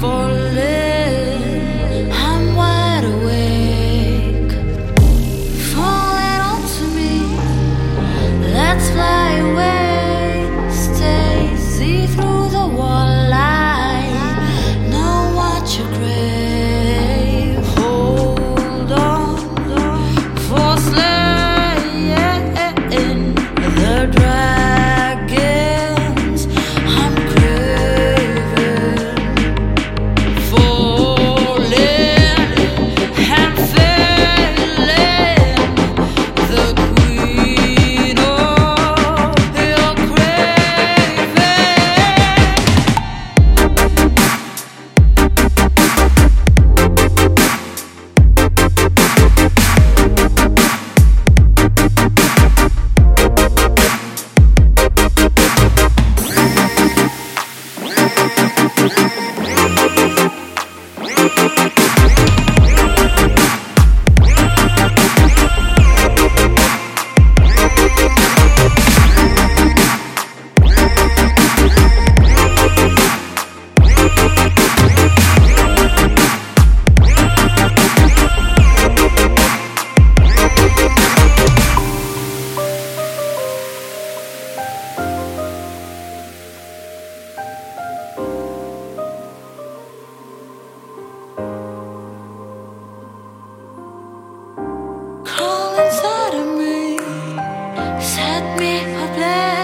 fall I'm home.